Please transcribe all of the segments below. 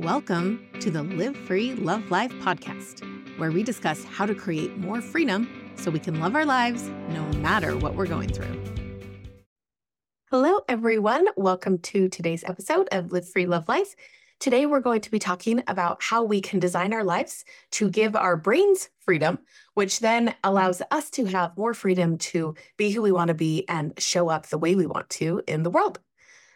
Welcome to the Live Free, Love Life podcast, where we discuss how to create more freedom so we can love our lives no matter what we're going through. Hello, everyone. Welcome to today's episode of Live Free, Love Life. Today, we're going to be talking about how we can design our lives to give our brains freedom, which then allows us to have more freedom to be who we want to be and show up the way we want to in the world.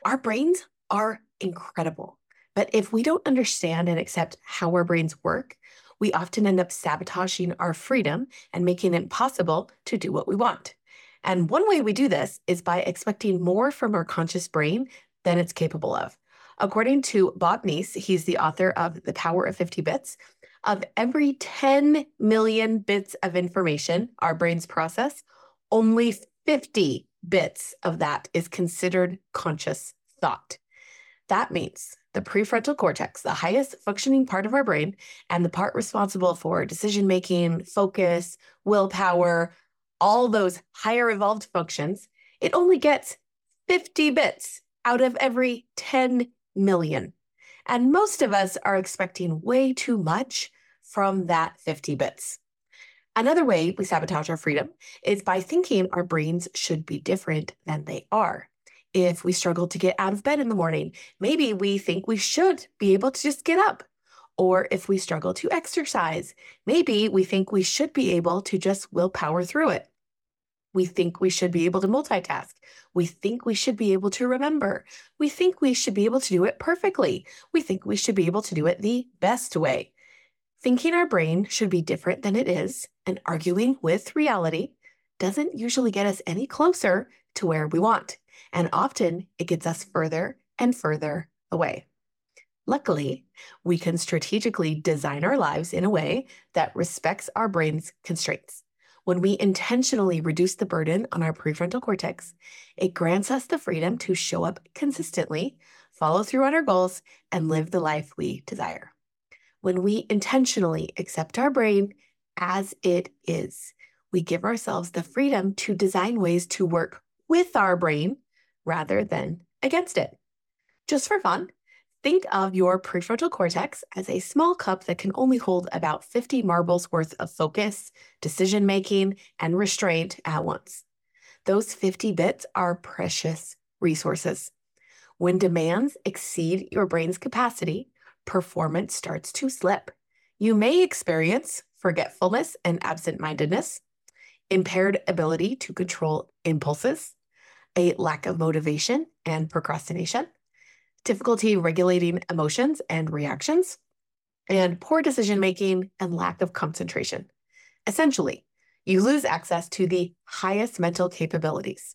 Our brains are incredible. But if we don't understand and accept how our brains work, we often end up sabotaging our freedom and making it impossible to do what we want. And one way we do this is by expecting more from our conscious brain than it's capable of. According to Bob Nease, he's the author of The Power of 50 Bits. Of every 10 million bits of information our brains process, only 50 bits of that is considered conscious thought. That means the prefrontal cortex, the highest functioning part of our brain, and the part responsible for decision making, focus, willpower, all those higher evolved functions, it only gets 50 bits out of every 10 million. And most of us are expecting way too much from that 50 bits. Another way we sabotage our freedom is by thinking our brains should be different than they are if we struggle to get out of bed in the morning, maybe we think we should be able to just get up. Or if we struggle to exercise, maybe we think we should be able to just willpower through it. We think we should be able to multitask. We think we should be able to remember. We think we should be able to do it perfectly. We think we should be able to do it the best way. Thinking our brain should be different than it is and arguing with reality doesn't usually get us any closer to where we want and often it gets us further and further away. Luckily, we can strategically design our lives in a way that respects our brain's constraints. When we intentionally reduce the burden on our prefrontal cortex, it grants us the freedom to show up consistently, follow through on our goals, and live the life we desire. When we intentionally accept our brain as it is, we give ourselves the freedom to design ways to work with our brain rather than against it. Just for fun, think of your prefrontal cortex as a small cup that can only hold about 50 marbles worth of focus, decision making, and restraint at once. Those 50 bits are precious resources. When demands exceed your brain's capacity, performance starts to slip. You may experience forgetfulness and absent mindedness, impaired ability to control impulses, a lack of motivation and procrastination, difficulty regulating emotions and reactions, and poor decision making and lack of concentration. Essentially, you lose access to the highest mental capabilities.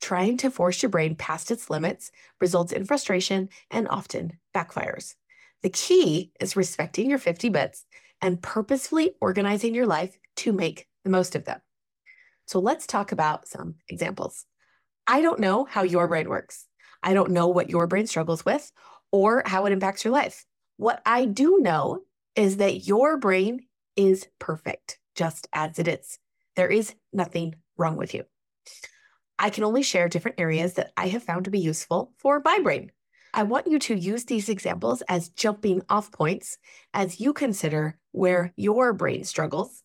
Trying to force your brain past its limits results in frustration and often backfires. The key is respecting your 50 bits and purposefully organizing your life to make the most of them. So let's talk about some examples. I don't know how your brain works. I don't know what your brain struggles with or how it impacts your life. What I do know is that your brain is perfect just as it is. There is nothing wrong with you. I can only share different areas that I have found to be useful for my brain. I want you to use these examples as jumping off points as you consider where your brain struggles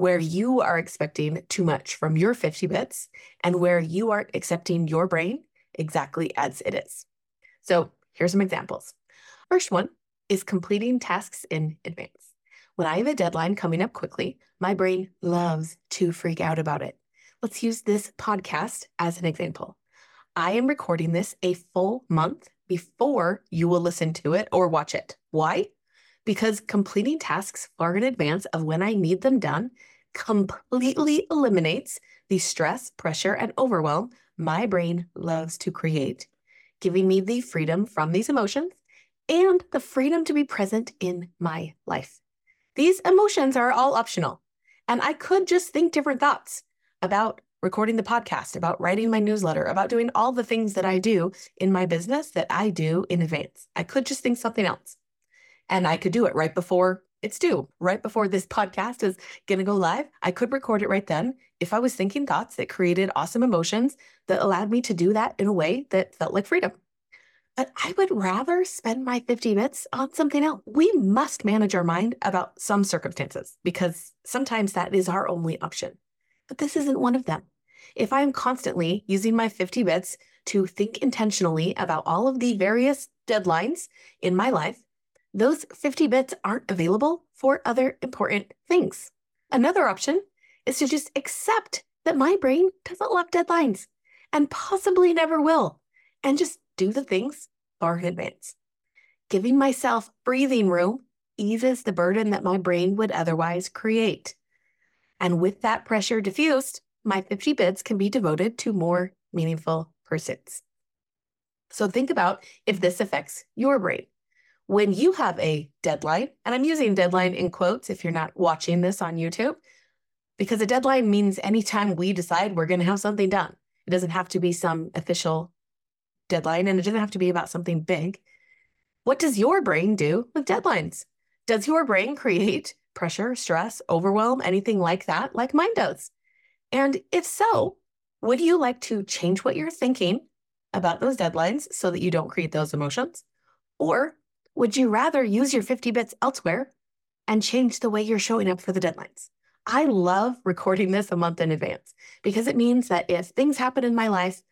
where you are expecting too much from your 50 bits and where you aren't accepting your brain exactly as it is. So here's some examples. First one is completing tasks in advance. When I have a deadline coming up quickly, my brain loves to freak out about it. Let's use this podcast as an example. I am recording this a full month before you will listen to it or watch it. Why? Because completing tasks far in advance of when I need them done completely eliminates the stress, pressure, and overwhelm my brain loves to create, giving me the freedom from these emotions and the freedom to be present in my life. These emotions are all optional, and I could just think different thoughts about recording the podcast, about writing my newsletter, about doing all the things that I do in my business that I do in advance. I could just think something else. And I could do it right before it's due right before this podcast is going to go live. I could record it right then if I was thinking thoughts that created awesome emotions that allowed me to do that in a way that felt like freedom. but I would rather spend my 50 bits on something else. We must manage our mind about some circumstances because sometimes that is our only option. But this isn't one of them. If I'm constantly using my 50 bits to think intentionally about all of the various deadlines in my life, those 50 bits aren't available for other important things. Another option is to just accept that my brain doesn't love deadlines and possibly never will, and just do the things far in advance. Giving myself breathing room eases the burden that my brain would otherwise create. And with that pressure diffused, my 50 bits can be devoted to more meaningful pursuits. So think about if this affects your brain. When you have a deadline, and I'm using deadline in quotes if you're not watching this on YouTube, because a deadline means anytime we decide we're going to have something done. It doesn't have to be some official deadline and it doesn't have to be about something big. What does your brain do with deadlines? Does your brain create pressure, stress, overwhelm, anything like that, like mine does? And if so, would you like to change what you're thinking about those deadlines so that you don't create those emotions? Or would you rather use your 50 bits elsewhere and change the way you're showing up for the deadlines? I love recording this a month in advance because it means that if things happen in my life,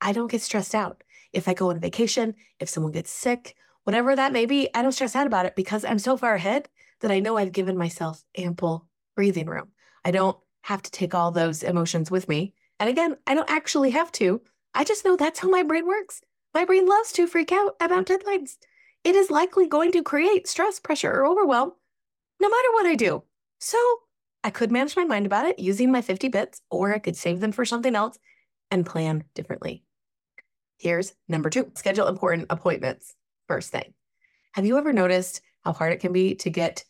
I don't get stressed out. If I go on vacation, if someone gets sick, whatever that may be, I don't stress out about it because I'm so far ahead that I know I've given myself ample breathing room. I don't have to take all those emotions with me. And again, I don't actually have to. I just know that's how my brain works. My brain loves to freak out about deadlines. It is likely going to create stress, pressure, or overwhelm no matter what I do. So I could manage my mind about it using my 50 bits, or I could save them for something else and plan differently. Here's number two schedule important appointments. First thing, have you ever noticed how hard it can be to get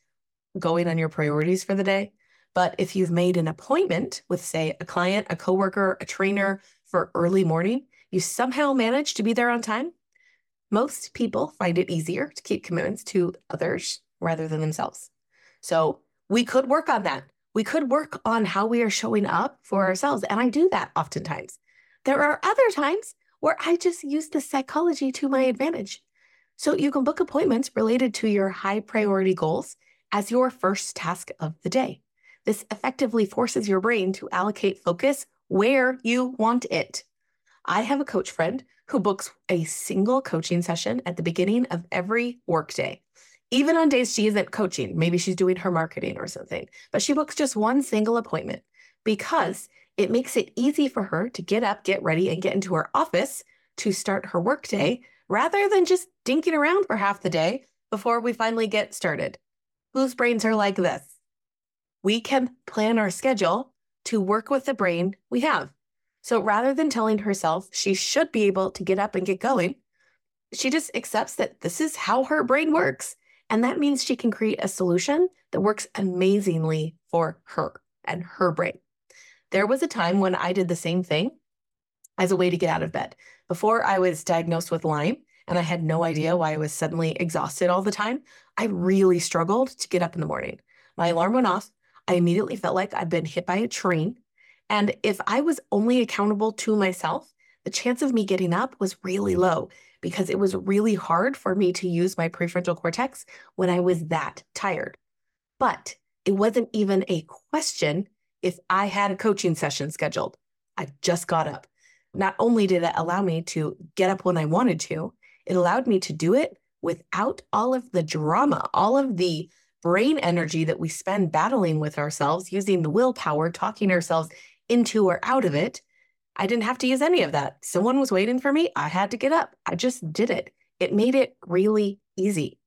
going on your priorities for the day? But if you've made an appointment with, say, a client, a coworker, a trainer for early morning, you somehow manage to be there on time. Most people find it easier to keep commitments to others rather than themselves. So we could work on that. We could work on how we are showing up for ourselves. And I do that oftentimes. There are other times where I just use the psychology to my advantage. So you can book appointments related to your high priority goals as your first task of the day. This effectively forces your brain to allocate focus where you want it. I have a coach friend who books a single coaching session at the beginning of every workday. Even on days she isn't coaching, maybe she's doing her marketing or something, but she books just one single appointment because it makes it easy for her to get up, get ready, and get into her office to start her workday rather than just dinking around for half the day before we finally get started. Whose brains are like this? we can plan our schedule to work with the brain we have. So rather than telling herself she should be able to get up and get going, she just accepts that this is how her brain works. And that means she can create a solution that works amazingly for her and her brain. There was a time when I did the same thing as a way to get out of bed. Before I was diagnosed with Lyme and I had no idea why I was suddenly exhausted all the time, I really struggled to get up in the morning. My alarm went off. I immediately felt like I'd been hit by a train. And if I was only accountable to myself, the chance of me getting up was really low because it was really hard for me to use my prefrontal cortex when I was that tired. But it wasn't even a question if I had a coaching session scheduled. I just got up. Not only did it allow me to get up when I wanted to, it allowed me to do it without all of the drama, all of the brain energy that we spend battling with ourselves, using the willpower, talking ourselves into or out of it. I didn't have to use any of that. Someone was waiting for me. I had to get up. I just did it. It made it really easy.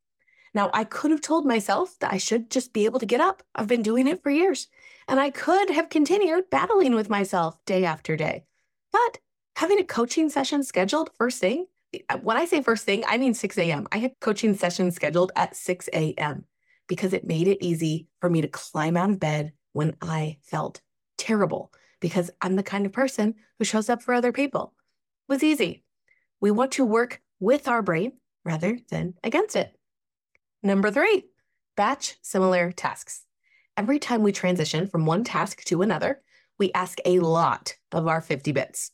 Now, I could have told myself that I should just be able to get up. I've been doing it for years. And I could have continued battling with myself day after day. But having a coaching session scheduled first thing, uh, when I say first thing, I mean 6 a.m. I had coaching sessions scheduled at 6 a.m because it made it easy for me to climb out of bed when I felt terrible because I'm the kind of person who shows up for other people. It was easy. We want to work with our brain rather than against it. Number three, batch similar tasks. Every time we transition from one task to another, we ask a lot of our 50 bits.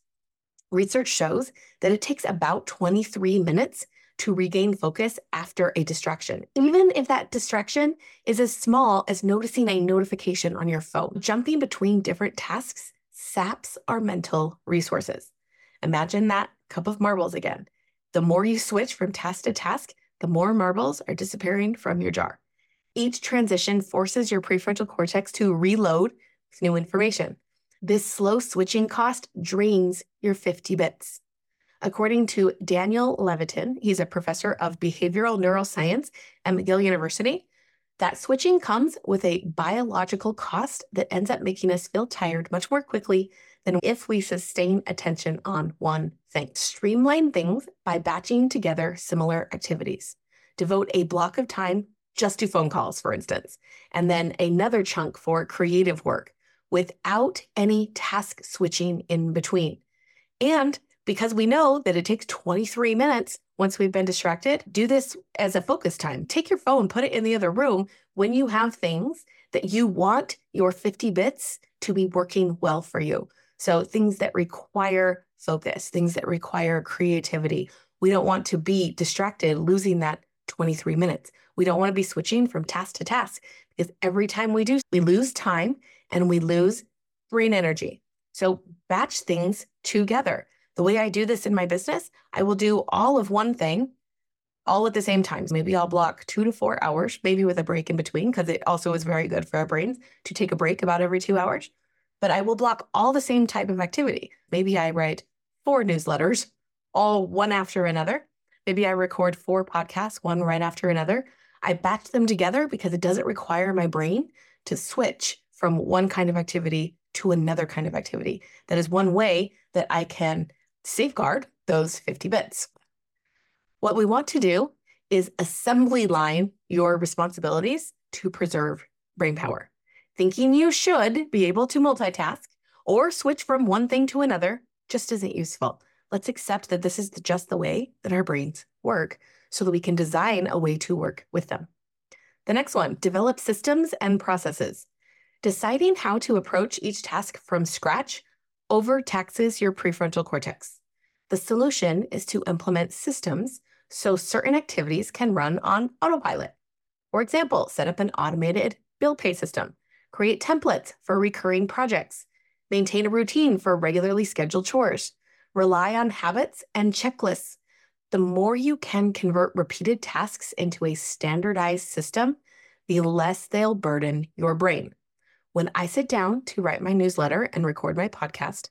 Research shows that it takes about 23 minutes to regain focus after a distraction, even if that distraction is as small as noticing a notification on your phone. Jumping between different tasks saps our mental resources. Imagine that cup of marbles again. The more you switch from task to task, the more marbles are disappearing from your jar. Each transition forces your prefrontal cortex to reload with new information. This slow switching cost drains your 50 bits. According to Daniel Levitin, he's a professor of behavioral neuroscience at McGill University, that switching comes with a biological cost that ends up making us feel tired much more quickly than if we sustain attention on one thing. Streamline things by batching together similar activities. Devote a block of time just to phone calls, for instance, and then another chunk for creative work without any task switching in between. And because we know that it takes 23 minutes once we've been distracted, do this as a focus time. Take your phone, put it in the other room when you have things that you want your 50 bits to be working well for you. So, things that require focus, things that require creativity. We don't want to be distracted, losing that 23 minutes. We don't want to be switching from task to task because every time we do, we lose time and we lose brain energy. So, batch things together. The way I do this in my business, I will do all of one thing all at the same time. Maybe I'll block two to four hours, maybe with a break in between, because it also is very good for our brains to take a break about every two hours. But I will block all the same type of activity. Maybe I write four newsletters, all one after another. Maybe I record four podcasts, one right after another. I batch them together because it doesn't require my brain to switch from one kind of activity to another kind of activity. That is one way that I can safeguard those 50 bits. What we want to do is assembly line your responsibilities to preserve brain power. Thinking you should be able to multitask or switch from one thing to another just isn't useful. Let's accept that this is just the way that our brains work so that we can design a way to work with them. The next one develop systems and processes. Deciding how to approach each task from scratch overtaxes your prefrontal cortex. The solution is to implement systems so certain activities can run on autopilot. For example, set up an automated bill pay system, create templates for recurring projects, maintain a routine for regularly scheduled chores, rely on habits and checklists. The more you can convert repeated tasks into a standardized system, the less they'll burden your brain. When I sit down to write my newsletter and record my podcast,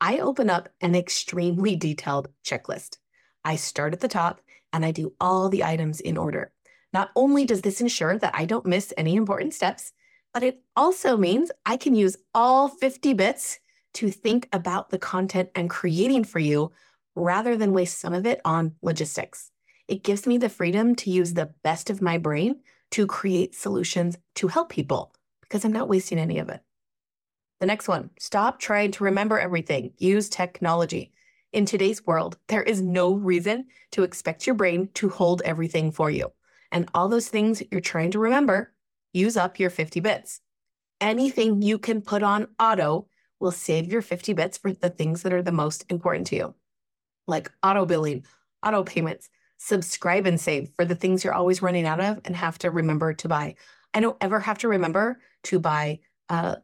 I open up an extremely detailed checklist. I start at the top and I do all the items in order. Not only does this ensure that I don't miss any important steps, but it also means I can use all 50 bits to think about the content I'm creating for you rather than waste some of it on logistics. It gives me the freedom to use the best of my brain to create solutions to help people because I'm not wasting any of it. The next one stop trying to remember everything, use technology. In today's world, there is no reason to expect your brain to hold everything for you. And all those things you're trying to remember use up your 50 bits. Anything you can put on auto will save your 50 bits for the things that are the most important to you, like auto billing, auto payments, subscribe and save for the things you're always running out of and have to remember to buy. I don't ever have to remember to buy uh,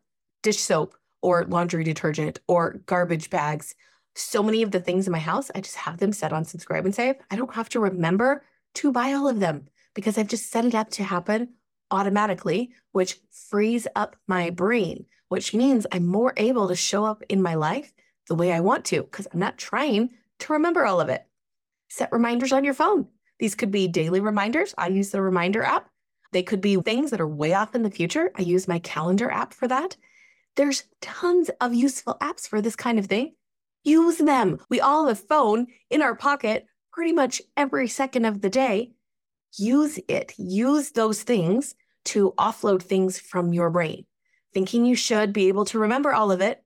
dish soap or laundry detergent or garbage bags. So many of the things in my house, I just have them set on subscribe and save. I don't have to remember to buy all of them because I've just set it up to happen automatically, which frees up my brain, which means I'm more able to show up in my life the way I want to because I'm not trying to remember all of it. Set reminders on your phone. These could be daily reminders. I use the reminder app. They could be things that are way off in the future. I use my calendar app for that. There's tons of useful apps for this kind of thing. Use them. We all have a phone in our pocket pretty much every second of the day. Use it. Use those things to offload things from your brain. Thinking you should be able to remember all of it,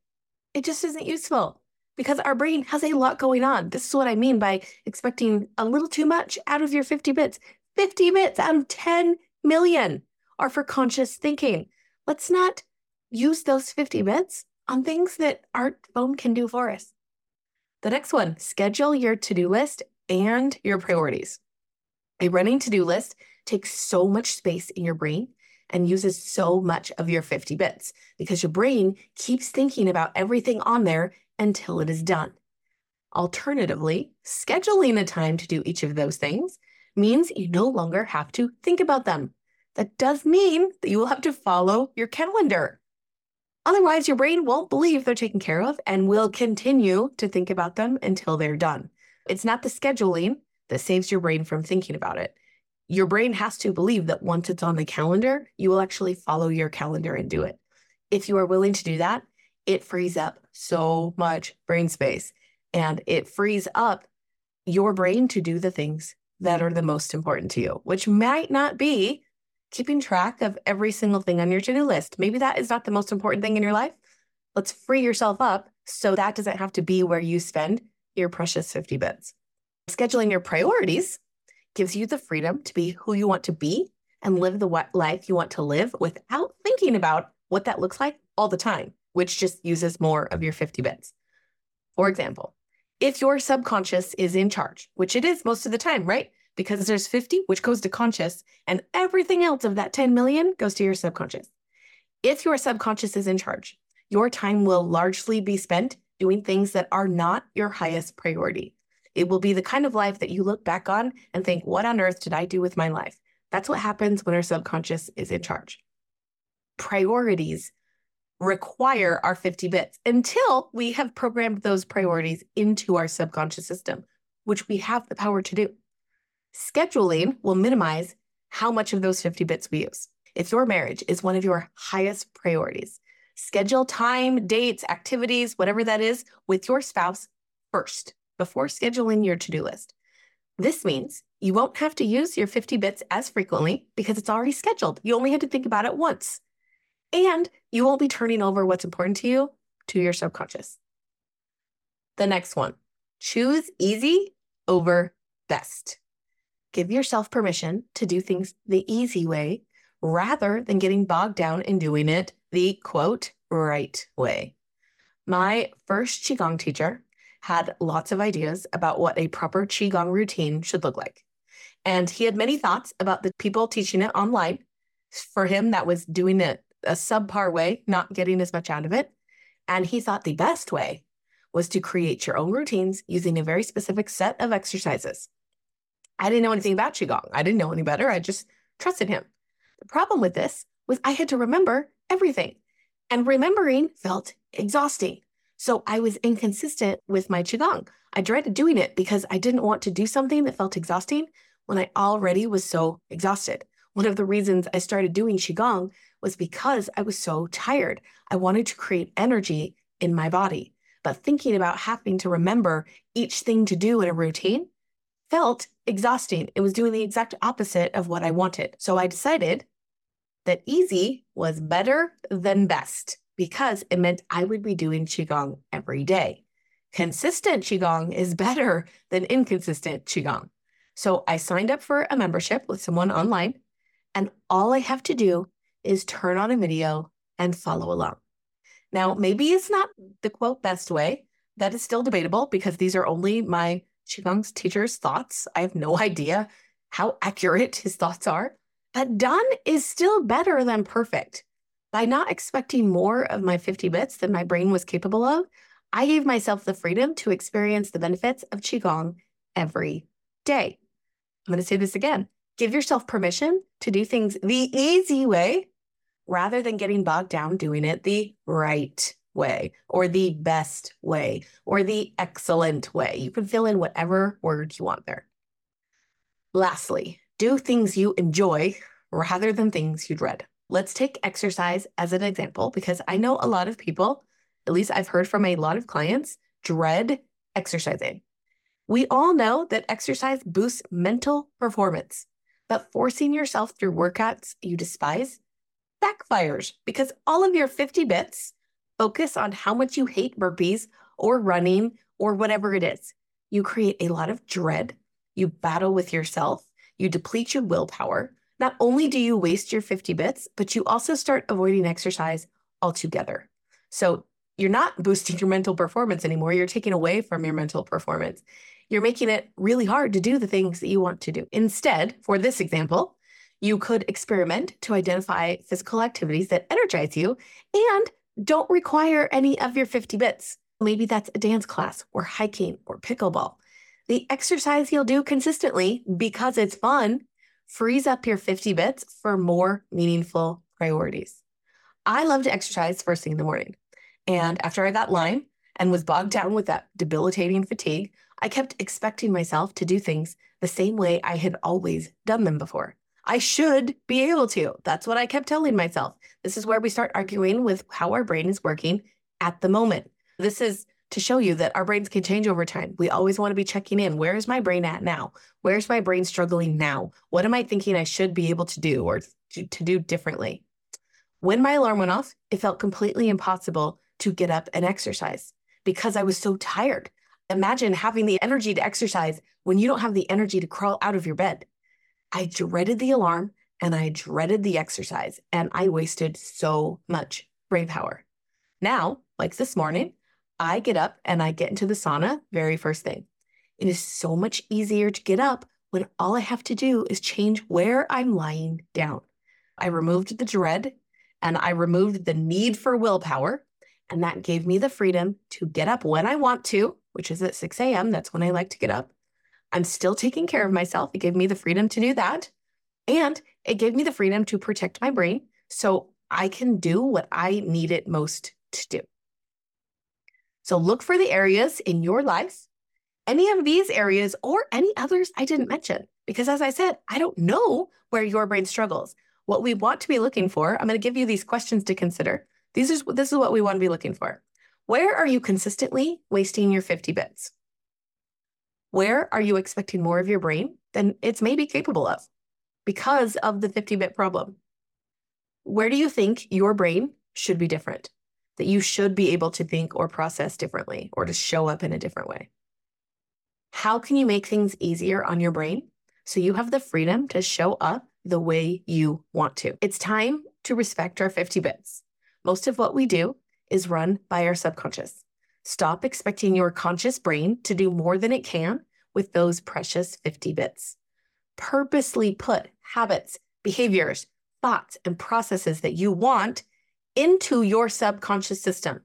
it just isn't useful because our brain has a lot going on. This is what I mean by expecting a little too much out of your 50 bits. 50 bits out of 10 million are for conscious thinking. Let's not use those 50 bits on things that our phone can do for us. The next one schedule your to do list and your priorities. A running to do list takes so much space in your brain and uses so much of your 50 bits because your brain keeps thinking about everything on there until it is done. Alternatively, scheduling a time to do each of those things means you no longer have to think about them. That does mean that you will have to follow your calendar. Otherwise, your brain won't believe they're taken care of and will continue to think about them until they're done. It's not the scheduling that saves your brain from thinking about it your brain has to believe that once it's on the calendar, you will actually follow your calendar and do it. If you are willing to do that, it frees up so much brain space and it frees up your brain to do the things that are the most important to you, which might not be keeping track of every single thing on your to do list. Maybe that is not the most important thing in your life. Let's free yourself up so that doesn't have to be where you spend your precious 50 bits. Scheduling your priorities gives you the freedom to be who you want to be and live the life you want to live without thinking about what that looks like all the time, which just uses more of your 50 bits. For example, if your subconscious is in charge, which it is most of the time, right? Because there's 50, which goes to conscious, and everything else of that 10 million goes to your subconscious. If your subconscious is in charge, your time will largely be spent doing things that are not your highest priority. It will be the kind of life that you look back on and think, what on earth did I do with my life? That's what happens when our subconscious is in charge. Priorities require our 50 bits until we have programmed those priorities into our subconscious system, which we have the power to do. Scheduling will minimize how much of those 50 bits we use. If your marriage is one of your highest priorities, schedule time, dates, activities, whatever that is, with your spouse first before scheduling your to do list. This means you won't have to use your 50 bits as frequently because it's already scheduled. You only had to think about it once. And you won't be turning over what's important to you to your subconscious. The next one choose easy over best. Give yourself permission to do things the easy way rather than getting bogged down in doing it the quote right way. My first Qigong teacher had lots of ideas about what a proper Qigong routine should look like. And he had many thoughts about the people teaching it online. For him, that was doing it a subpar way, not getting as much out of it. And he thought the best way was to create your own routines using a very specific set of exercises. I didn't know anything about Qigong. I didn't know any better. I just trusted him. The problem with this was I had to remember everything, and remembering felt exhausting. So I was inconsistent with my Qigong. I dreaded doing it because I didn't want to do something that felt exhausting when I already was so exhausted. One of the reasons I started doing Qigong was because I was so tired. I wanted to create energy in my body. But thinking about having to remember each thing to do in a routine felt exhausting. It was doing the exact opposite of what I wanted. So I decided that easy was better than best because it meant I would be doing Qigong every day. Consistent Qigong is better than inconsistent Qigong. So I signed up for a membership with someone online, and all I have to do is turn on a video and follow along. Now, maybe it's not the quote best way. That is still debatable because these are only my Qigong teacher's thoughts. I have no idea how accurate his thoughts are, but done is still better than perfect. By not expecting more of my 50 bits than my brain was capable of, I gave myself the freedom to experience the benefits of Qigong every day. I'm going to say this again give yourself permission to do things the easy way rather than getting bogged down doing it the right way or the best way or the excellent way. You can fill in whatever word you want there. Lastly, do things you enjoy rather than things you dread. Let's take exercise as an example because I know a lot of people, at least I've heard from a lot of clients, dread exercising. We all know that exercise boosts mental performance, but forcing yourself through workouts you despise backfires because all of your 50 bits focus on how much you hate burpees or running or whatever it is. You create a lot of dread. You battle with yourself. You deplete your willpower. Not only do you waste your 50 bits, but you also start avoiding exercise altogether. So you're not boosting your mental performance anymore. You're taking away from your mental performance. You're making it really hard to do the things that you want to do. Instead, for this example, you could experiment to identify physical activities that energize you and don't require any of your 50 bits. Maybe that's a dance class or hiking or pickleball. The exercise you'll do consistently because it's fun frees up your 50 bits for more meaningful priorities. I love to exercise first thing in the morning. And after I got Lyme and was bogged down with that debilitating fatigue, I kept expecting myself to do things the same way I had always done them before. I should be able to. That's what I kept telling myself. This is where we start arguing with how our brain is working at the moment. This is to show you that our brains can change over time. We always want to be checking in. Where is my brain at now? Where's my brain struggling now? What am I thinking I should be able to do or to, do differently? When my alarm went off, it felt completely impossible to get up and exercise because I was so tired. Imagine having the energy to exercise when you don't have the energy to crawl out of your bed. I dreaded the alarm and I dreaded the exercise, and I wasted so much brain power. Now, like this morning, I get up and I get into the sauna very first thing. It is so much easier to get up when all I have to do is change where I'm lying down. I removed the dread and I removed the need for willpower and that gave me the freedom to get up when I want to, which is at 6 a.m. That's when I like to get up. I'm still taking care of myself. It gave me the freedom to do that. And it gave me the freedom to protect my brain so I can do what I need it most to do. So look for the areas in your life, any of these areas or any others I didn't mention. Because as I said, I don't know where your brain struggles. What we want to be looking for, I'm going to give you these questions to consider. These is this is what we want to be looking for. Where are you consistently wasting your 50 bits? Where are you expecting more of your brain than it's maybe capable of because of the 50 bit problem? Where do you think your brain should be different? That you should be able to think or process differently or to show up in a different way? How can you make things easier on your brain so you have the freedom to show up the way you want to? It's time to respect our 50 bits. Most of what we do is run by our subconscious. Stop expecting your conscious brain to do more than it can with those precious 50 bits. Purposely put habits, behaviors, thoughts, and processes that you want into your subconscious system.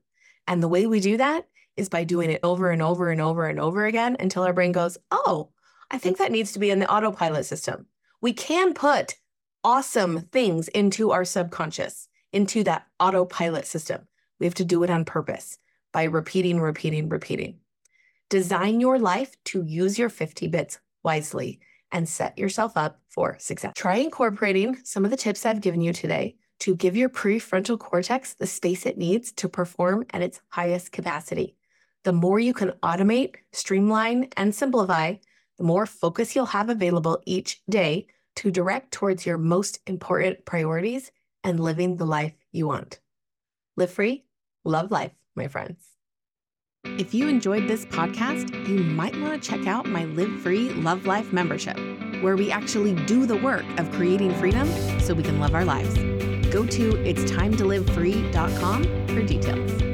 And the way we do that is by doing it over and over and over and over again until our brain goes, oh, I think that needs to be in the autopilot system. We can put awesome things into our subconscious into that autopilot system. We have to do it on purpose by repeating, repeating, repeating. Design your life to use your 50 bits wisely and set yourself up for success. Try incorporating some of the tips I've given you today to give your prefrontal cortex the space it needs to perform at its highest capacity. The more you can automate, streamline, and simplify, the more focus you'll have available each day to direct towards your most important priorities and living the life you want. Live free, love life, my friends. If you enjoyed this podcast, you might want to check out my Live Free, Love Life membership, where we actually do the work of creating freedom so we can love our lives. Go to itstimetolivefree.com for details.